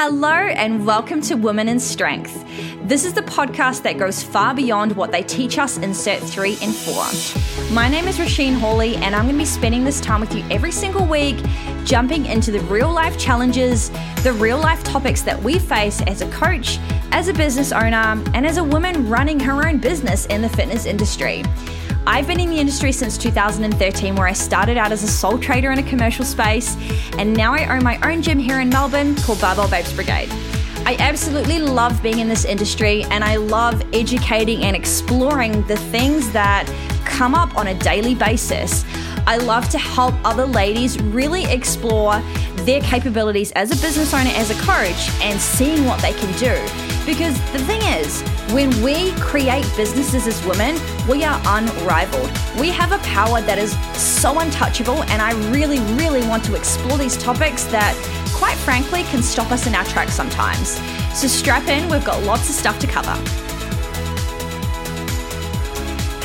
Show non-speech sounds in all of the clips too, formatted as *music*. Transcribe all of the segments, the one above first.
Hello, and welcome to Women in Strength. This is the podcast that goes far beyond what they teach us in Cert 3 and 4. My name is Rasheen Hawley, and I'm going to be spending this time with you every single week, jumping into the real life challenges, the real life topics that we face as a coach, as a business owner, and as a woman running her own business in the fitness industry. I've been in the industry since 2013, where I started out as a sole trader in a commercial space, and now I own my own gym here in Melbourne called Barbell Babes Brigade. I absolutely love being in this industry, and I love educating and exploring the things that come up on a daily basis. I love to help other ladies really explore their capabilities as a business owner, as a coach, and seeing what they can do. Because the thing is, when we create businesses as women, we are unrivaled. We have a power that is so untouchable, and I really, really want to explore these topics that, quite frankly, can stop us in our tracks sometimes. So strap in, we've got lots of stuff to cover.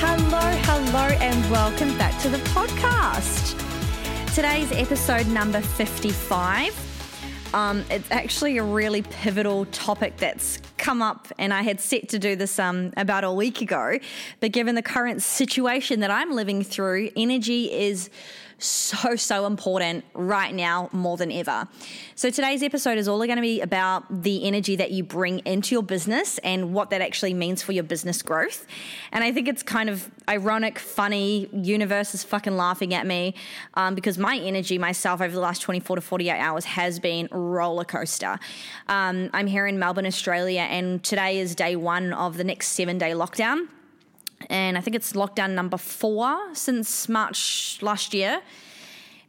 Hello, hello, and welcome back to the podcast. Today's episode number 55. Um, it's actually a really pivotal topic that's come up, and I had set to do this um, about a week ago. But given the current situation that I'm living through, energy is so, so important right now more than ever. So, today's episode is all going to be about the energy that you bring into your business and what that actually means for your business growth. And I think it's kind of ironic, funny. Universe is fucking laughing at me um, because my energy myself over the last 24 to 48 hours has been roller coaster. Um, I'm here in Melbourne, Australia, and today is day one of the next seven day lockdown and I think it's lockdown number four since March last year.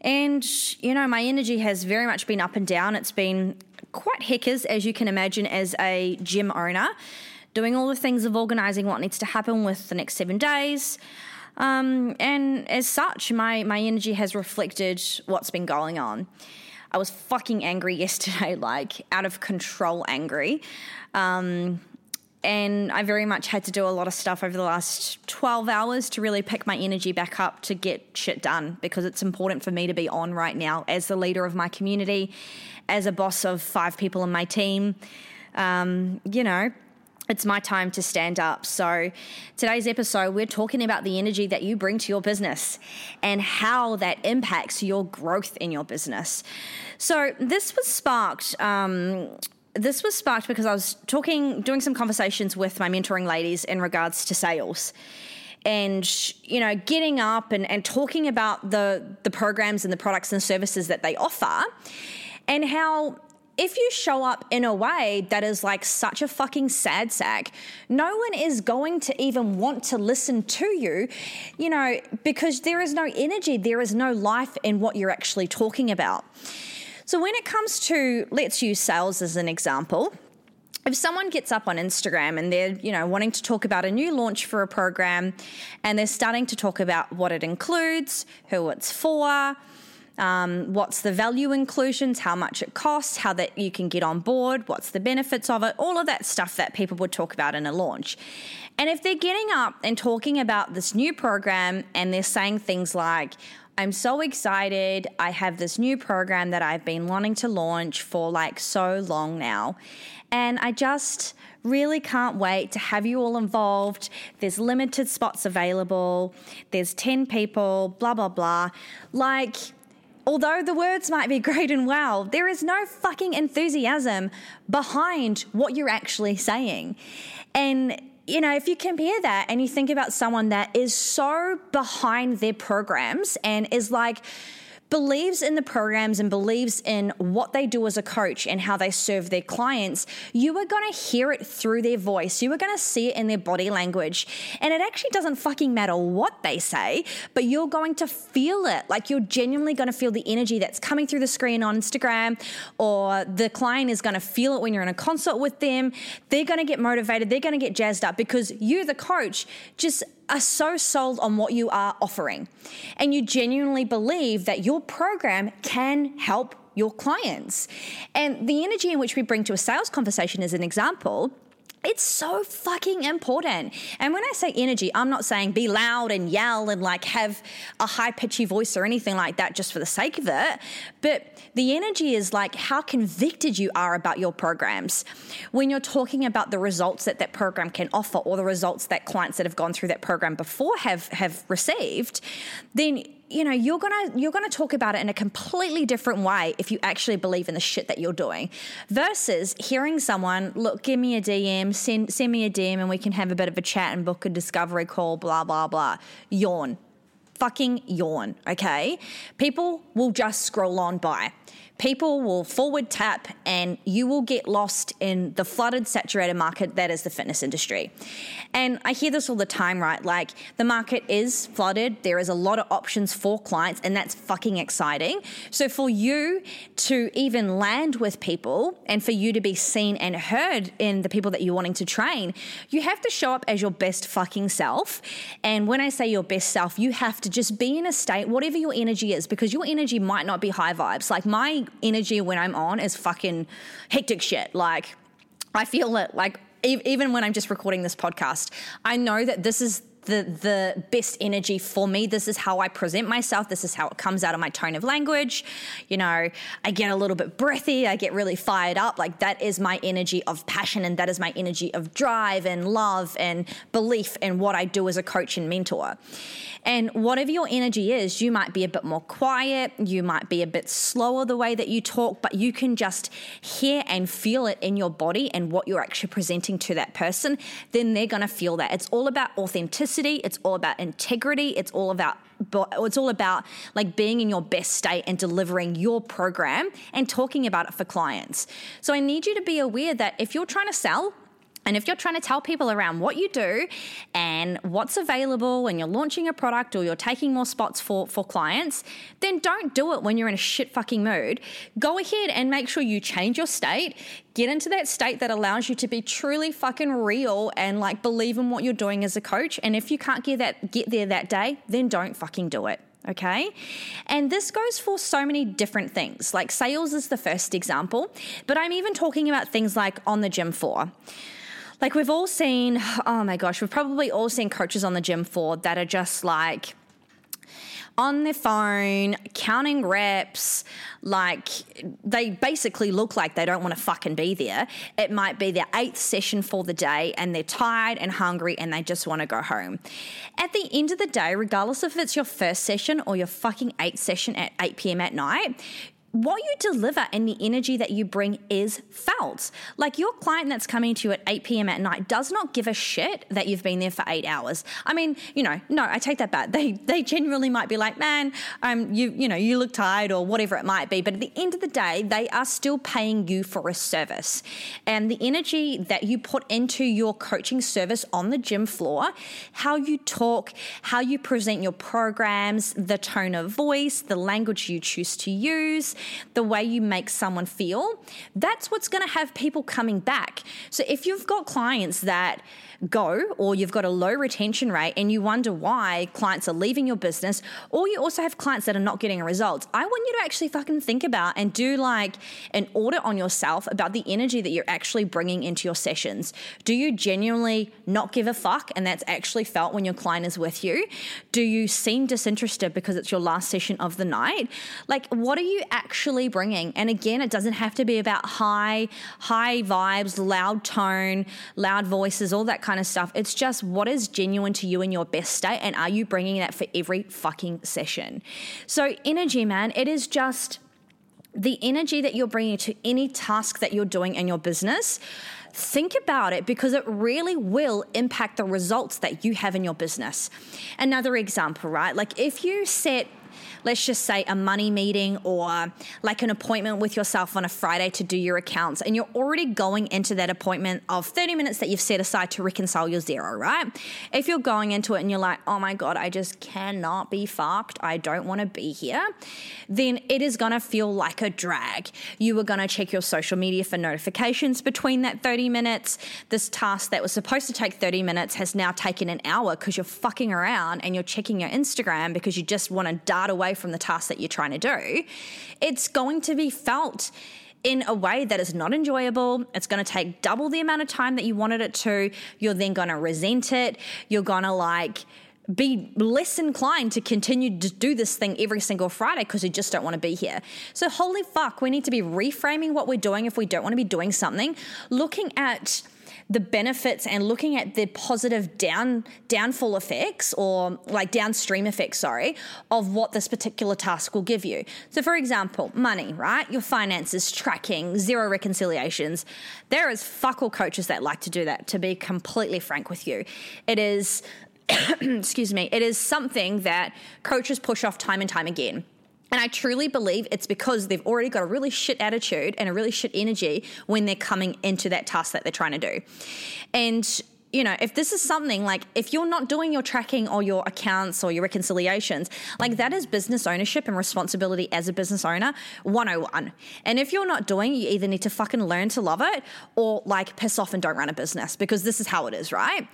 And, you know, my energy has very much been up and down. It's been quite heckers, as you can imagine, as a gym owner, doing all the things of organizing what needs to happen with the next seven days. Um, and as such, my, my energy has reflected what's been going on. I was fucking angry *laughs* yesterday, like out of control angry. Um, and I very much had to do a lot of stuff over the last 12 hours to really pick my energy back up to get shit done because it's important for me to be on right now as the leader of my community, as a boss of five people in my team. Um, you know, it's my time to stand up. So, today's episode, we're talking about the energy that you bring to your business and how that impacts your growth in your business. So, this was sparked um, this was sparked because I was talking, doing some conversations with my mentoring ladies in regards to sales. And you know, getting up and, and talking about the the programs and the products and services that they offer, and how if you show up in a way that is like such a fucking sad sack, no one is going to even want to listen to you, you know, because there is no energy, there is no life in what you're actually talking about. So when it comes to, let's use sales as an example. If someone gets up on Instagram and they're, you know, wanting to talk about a new launch for a program and they're starting to talk about what it includes, who it's for, um, what's the value inclusions, how much it costs, how that you can get on board, what's the benefits of it, all of that stuff that people would talk about in a launch. And if they're getting up and talking about this new program and they're saying things like, I'm so excited. I have this new program that I've been wanting to launch for like so long now. And I just really can't wait to have you all involved. There's limited spots available, there's 10 people, blah, blah, blah. Like, although the words might be *laughs* great and well, there is no fucking enthusiasm behind what you're actually saying. And you know, if you compare that and you think about someone that is so behind their programs and is like, believes in the programs and believes in what they do as a coach and how they serve their clients, you are going to hear it through their voice. You are going to see it in their body language. And it actually doesn't fucking matter what they say, but you're going to feel it. Like you're genuinely going to feel the energy that's coming through the screen on Instagram, or the client is going to feel it when you're in a consult with them. They're going to get motivated, they're going to get jazzed up because you, the coach, just are so sold on what you are offering and you genuinely believe that your program can help your clients. And the energy in which we bring to a sales conversation, as an example, It's so fucking important. And when I say energy, I'm not saying be loud and yell and like have a high pitchy voice or anything like that just for the sake of it. But the energy is like how convicted you are about your programs. When you're talking about the results that that program can offer or the results that clients that have gone through that program before have have received, then you know you're gonna you're gonna talk about it in a completely different way if you actually believe in the shit that you're doing versus hearing someone look give me a dm send send me a dm and we can have a bit of a chat and book a discovery call blah blah blah. Yawn. Fucking yawn okay? People will just scroll on by people will forward tap and you will get lost in the flooded, saturated market that is the fitness industry. And I hear this all the time, right? Like the market is flooded, there is a lot of options for clients, and that's fucking exciting. So for you to even land with people and for you to be seen and heard in the people that you're wanting to train, you have to show up as your best fucking self. And when I say your best self, you have to just be in a state, whatever your energy is, because your energy might not be high vibes. Like my energy when I'm on is fucking hectic shit. Like, I feel it, like, even when I'm just recording this podcast, I know that this is the the best energy for me. This is how I present myself. This is how it comes out of my tone of language. You know, I get a little bit breathy. I get really fired up. Like that is my energy of passion, and that is my energy of drive and love and belief in what I do as a coach and mentor. And whatever your energy is, you might be a bit more quiet. You might be a bit slower the way that you talk, but you can just hear and feel it in your body and what you're actually presenting to that person. Then they're going to feel that. It's all about authenticity authenticity, it's all about integrity, it's all about it's all about like being in your best state and delivering your program and talking about it for clients. So I need you to be aware that if you're trying to sell, and if you're trying to tell people around what you do and what's available when you're launching a product or you're taking more spots for, for clients, then don't do it when you're in a shit fucking mood. Go ahead and make sure you change your state, get into that state that allows you to be truly fucking real and like believe in what you're doing as a coach. And if you can't get that get there that day, then don't fucking do it okay? And this goes for so many different things. Like sales is the first example, but I'm even talking about things like on the gym floor. Like we've all seen, oh my gosh, we've probably all seen coaches on the gym floor that are just like, on their phone, counting reps, like they basically look like they don't want to fucking be there. It might be their eighth session for the day and they're tired and hungry and they just want to go home. At the end of the day, regardless if it's your first session or your fucking eighth session at 8 p.m. at night, what you deliver and the energy that you bring is felt. Like your client that's coming to you at 8 p.m. at night does not give a shit that you've been there for eight hours. I mean, you know, no, I take that back. *laughs* They they genuinely might be like, man, um, you you know, you look tired or whatever it might be. But at the end of the day, they are still paying you for a service, and the energy that you put into your coaching service on the gym floor, how you talk, how you present your programs, the tone of voice, the language you choose to use the way you make someone feel, that's what's going to have people coming back. So if you've got clients that go or you've got a low retention rate and you wonder why clients are leaving your business or you also have clients that are not getting results i want you to actually fucking think about and do like an audit on yourself about the energy that you're actually bringing into your sessions. Do you genuinely not give a fuck and that's actually felt when your client is with you? Do you seem disinterested because it's your last session of the night? Like what are you actually bringing and again it doesn't have to be about high high vibes loud tone loud voices all that kind of stuff. It's just what is genuine to you in your best state, and are you bringing that for every fucking session? So, energy, man, it is just the energy that you're bringing to any task that you're doing in your business think about it because it really will impact the results that you have in your business. Another example, right? Like if you set let's just say a money meeting or like an appointment with yourself on a Friday to do your accounts, and you're already going into that appointment of 30 minutes that you've set aside to reconcile your Xero, right? If you're going into it and you're like, oh my God, I just cannot be fucked, I don't want to be here, then it is to feel like a drag. You are to check your social media for notifications between that 30 minutes. This task that was supposed to take 30 minutes has now taken an hour because you're fucking around and you're checking your Instagram because you just want to dart away from the task that you're trying to do, it's going to be felt in a way that is not enjoyable. It's going to take double the amount of time that you wanted it to. You're then going to resent it. You're going to like be less inclined to continue to do this thing every single Friday because you just don't want to be here. So, holy fuck, we need to be reframing what we're doing if we don't want to be doing something, looking at the benefits and looking at the positive down downfall effects or like downstream effects, sorry, of what this particular task will give you. So for example, money, right? Your finances, tracking, Xero reconciliations. There is fuck all coaches that like to do that, to be completely frank with you. It is *coughs* excuse me, it is something that coaches push off time and time again. And I truly believe it's because they've already got a really shit attitude and a really shit energy when they're coming into that task that they're trying to do. And you know, if this is something like if you're not doing your tracking or your accounts or your reconciliations, like that is business ownership and responsibility as a business owner 101. And if you're not doing, you either need to fucking learn to love it or like piss off and don't run a business because this is how it is, right?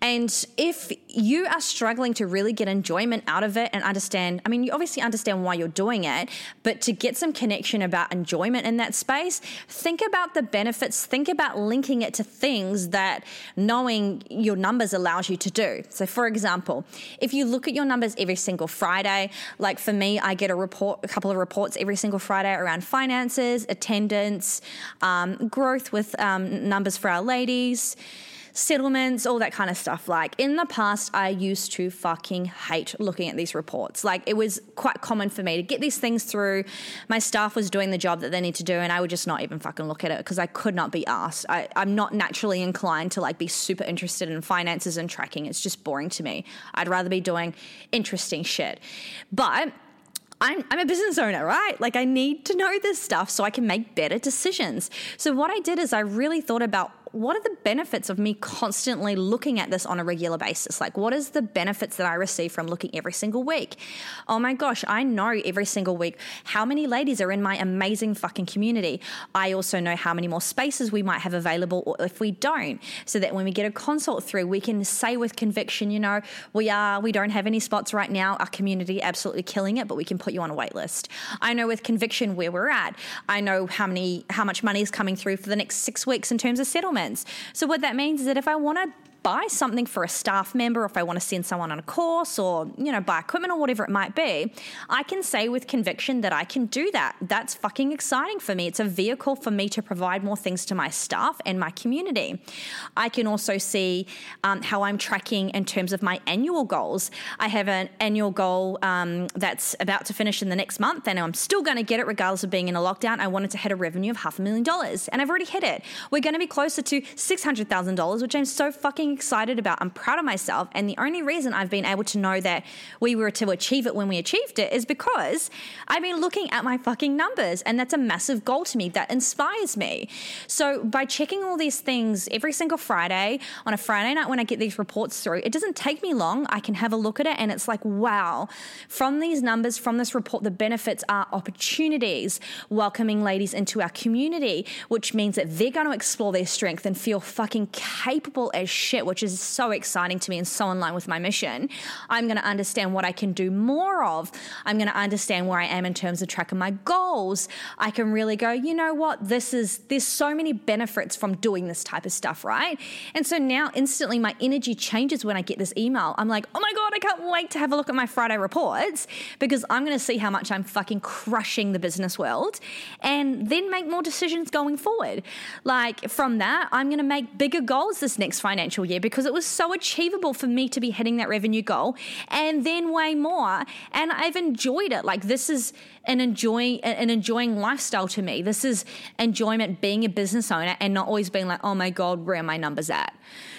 And if you are struggling to really get enjoyment out of it and understand, I mean, you obviously understand why you're doing it, but to get some connection about enjoyment in that space, think about the benefits, think about linking it to things that knowing your numbers allows you to do. So, for example, if you look at your numbers every single Friday, like for me, I get a report, a couple of reports every single Friday around finances, attendance, um, growth with um, numbers for our ladies settlements, all that kind of stuff. Like in the past, I used to fucking hate looking at these reports. Like it was quite common for me to get these things through. My staff was doing the job that they need to do, and I would just not even fucking look at it because I could not be asked. I, I'm not naturally inclined to like be super interested in finances and tracking. It's just boring to me. I'd rather be doing interesting shit. But I'm, I'm a business owner, right? Like I need to know this stuff so I can make better decisions. So what I did is I really thought about what are the benefits of me constantly looking at this on a regular basis? Like, what is the benefits that I receive from looking every single week? Oh my gosh, I know every single week how many ladies are in my amazing fucking community. I also know how many more spaces we might have available or if we don't, so that when we get a consult through, we can say with conviction, you know, we are, we don't have any spots right now. Our community absolutely killing it, but we can put you on a wait list. I know with conviction where we're at. I know how many, how much money is coming through for the next six weeks in terms of settlement so what that means is that if I want to buy something for a staff member, if I want to send someone on a course or, you know, buy equipment or whatever it might be, I can say with conviction that I can do that. That's fucking exciting for me. It's a vehicle for me to provide more things to my staff and my community. I can also see um, how I'm tracking in terms of my annual goals. I have an annual goal um, that's about to finish in the next month, and I'm still going to get it regardless of being in a lockdown. I wanted to hit a revenue of half a million dollars, and I've already hit it. We're going to be closer to $600,000, which I'm so fucking excited about. I'm proud of myself. And the only reason I've been able to know that we were to achieve it when we achieved it is because I've been looking at my fucking numbers. And that's a massive goal to me that inspires me. So by checking all these things every single Friday on a Friday night when I get these reports through, it doesn't take me long. I can have a look at it and it's like, wow, from these numbers, from this report, the benefits are opportunities, welcoming ladies into our community, which means that they're going to explore their strength and feel fucking capable as shit shit, which is so exciting to me and so in line with my mission. I'm going to understand what I can do more of. I'm going to understand where I am in terms of tracking my goals. I can really go, you know what? This is, there's so many benefits from doing this type of stuff, right? And so now instantly my energy changes when I get this email. I'm like, oh my God, I can't wait to have a look at my Friday reports because I'm going to see how much I'm fucking crushing the business world and then make more decisions going forward. Like from that, I'm going to make bigger goals this next financial year because it was so achievable for me to be hitting that revenue goal and then way more. And I've enjoyed it. Like this is an enjoying an enjoying lifestyle to me. This is enjoyment being a business owner and not always being like, oh my God, where are my numbers at?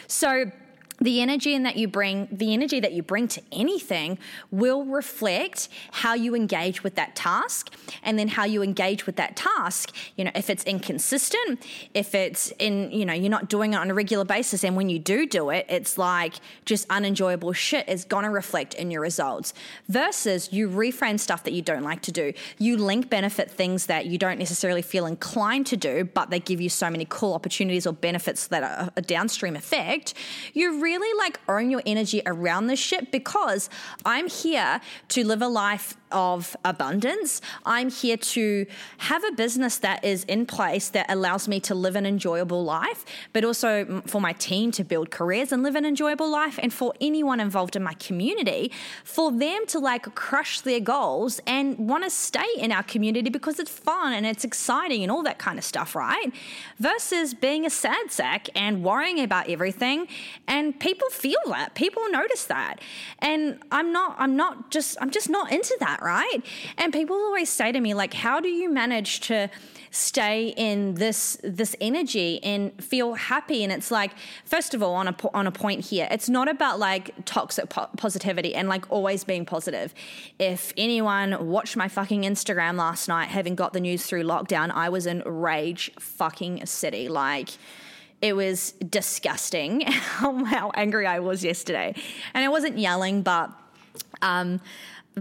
So the energy and that you bring the energy that you bring to anything will reflect how you engage with that task. And then how you engage with that task you know if it's inconsistent if it's in you know you're not doing it on a regular basis and when you do do it it's like just unenjoyable shit is going to reflect in your results. Versus you reframe stuff that you don't like to do. You link benefit things that you don't necessarily feel inclined to do but they give you so many cool opportunities or benefits that are a downstream effect. You really like own your energy around this shit because I'm here to live a life of abundance. I'm here to have a business that is in place that allows me to live an enjoyable life, but also for my team to build careers and live an enjoyable life, and for anyone involved in my community, for them to like crush their goals and want to stay in our community because it's fun and it's exciting and all that kind of stuff, right? Versus being a sad sack and worrying about everything. And people feel that, people notice that. And I'm not, I'm not just, I'm just not into that, right? And people always say to me, like, how do you manage to stay in this this energy and feel happy? And it's like first of all on a on a point here it's not about like toxic po- positivity and like always being positive. If anyone watched my fucking Instagram last night having got the news through lockdown I was in rage fucking city. Like it was disgusting *laughs* how angry I was yesterday. And I wasn't yelling but um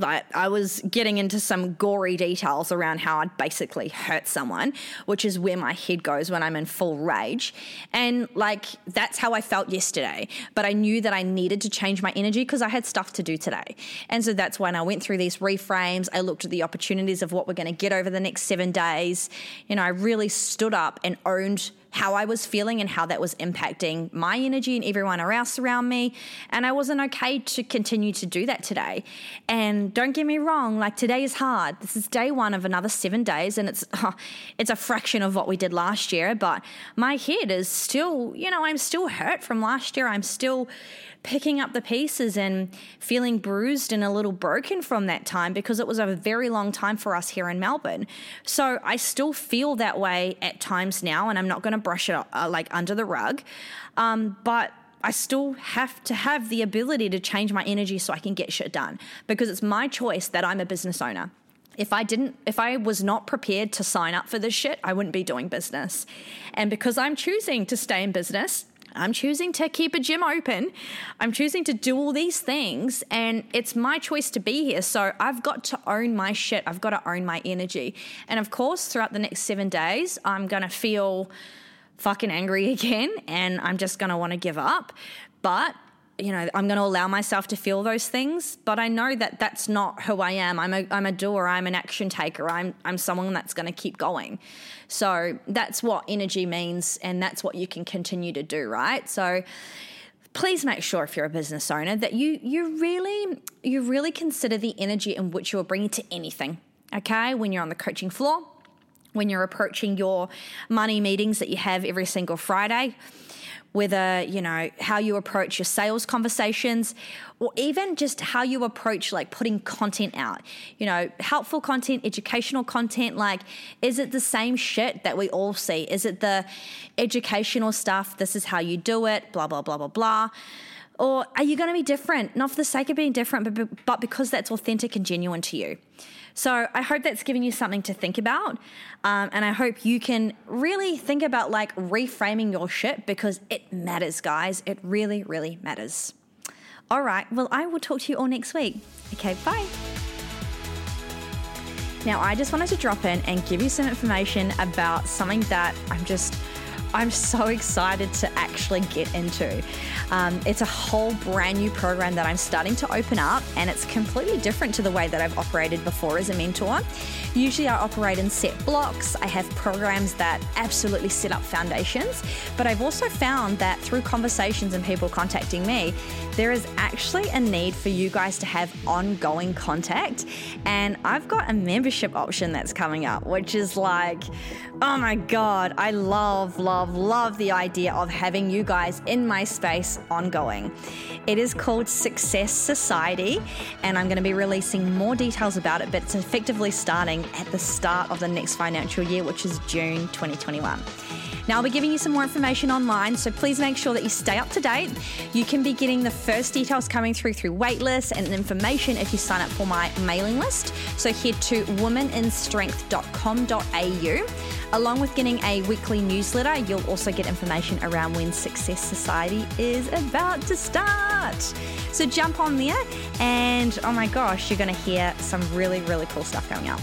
like I was getting into some gory details around how I'd basically hurt someone, which is where my head goes when I'm in full rage. And like that's how I felt yesterday. But I knew that I needed to change my energy because I had stuff to do today. And so that's when I went through these reframes. I looked at the opportunities of what we're going to get over the next seven days. You know, I really stood up and owned how I was feeling and how that was impacting my energy and everyone else around me. And I wasn't okay to continue to do that today. And don't get me wrong, like today is hard. This is day one of another seven days, and it's oh, *laughs* it's a fraction of what we did last year. But my head is still, you know, I'm still hurt from last year. I'm still picking up the pieces and feeling bruised and a little broken from that time because it was a very long time for us here in Melbourne. So I still feel that way at times now, and I'm not going to brush it uh, like under the rug. Um, but I still have to have the ability to change my energy so I can get shit done because it's my choice that I'm a business owner. If I didn't, if I was not prepared to sign up for this shit, I wouldn't be doing business. And because I'm choosing to stay in business, I'm choosing to keep a gym open. I'm choosing to do all these things, and it's my choice to be here. So I've got to own my shit. I've got to own my energy. And of course, throughout the next seven days, I'm going to feel fucking angry *laughs* again, and I'm just going to want to give up. But you know, I'm going to allow myself to feel those things, but I know that that's not who I am. I'm a, I'm a doer. I'm an action taker. I'm, I'm someone that's going to keep going. So that's what energy means, and that's what you can continue to do, right? So please make sure if you're a business owner that you you really you really consider the energy in which you're bringing to anything. Okay, when you're on the coaching floor, when you're approaching your money meetings that you have every single Friday whether, you know, how you approach your sales conversations or even just how you approach like putting content out. You know, helpful content, educational content, like is it the same shit that we all see? Is it the educational stuff, this is how you do it, blah blah blah blah blah. Or are you going to be different? Not for the sake of being different, but, but because that's authentic and genuine to you. So I hope that's giving you something to think about. Um, and I hope you can really think about like reframing your shit because it matters, guys. It really, really matters. All right. Well, I will talk to you all next week. Okay. Bye. Now, I just wanted to drop in and give you some information about something that I'm just I'm so excited to actually get into. Um, it's a whole brand new program that I'm starting to open up, and it's completely different to the way that I've operated before as a mentor. Usually, I operate in set blocks, I have programs that absolutely set up foundations, but I've also found that through conversations and people contacting me, there is actually a need for you guys to have ongoing contact. And I've got a membership option that's coming up, which is like, oh my God, I love, love love, love the idea of having you guys in my space ongoing. It is called Success Society, and I'm going to be releasing more details about it, but it's effectively starting at the start of the next financial year, which is June 2021. Now, I'll be giving you some more information online, so please make sure that you stay up to date. You can be getting the first details coming through through waitlists and information if you sign up for my mailing list. So head to womaninstrength.com.au. Along with getting a weekly newsletter, you'll also get information around when Success Society is about to start. So jump on there, and oh my gosh, you're going to hear some really, really cool stuff coming up.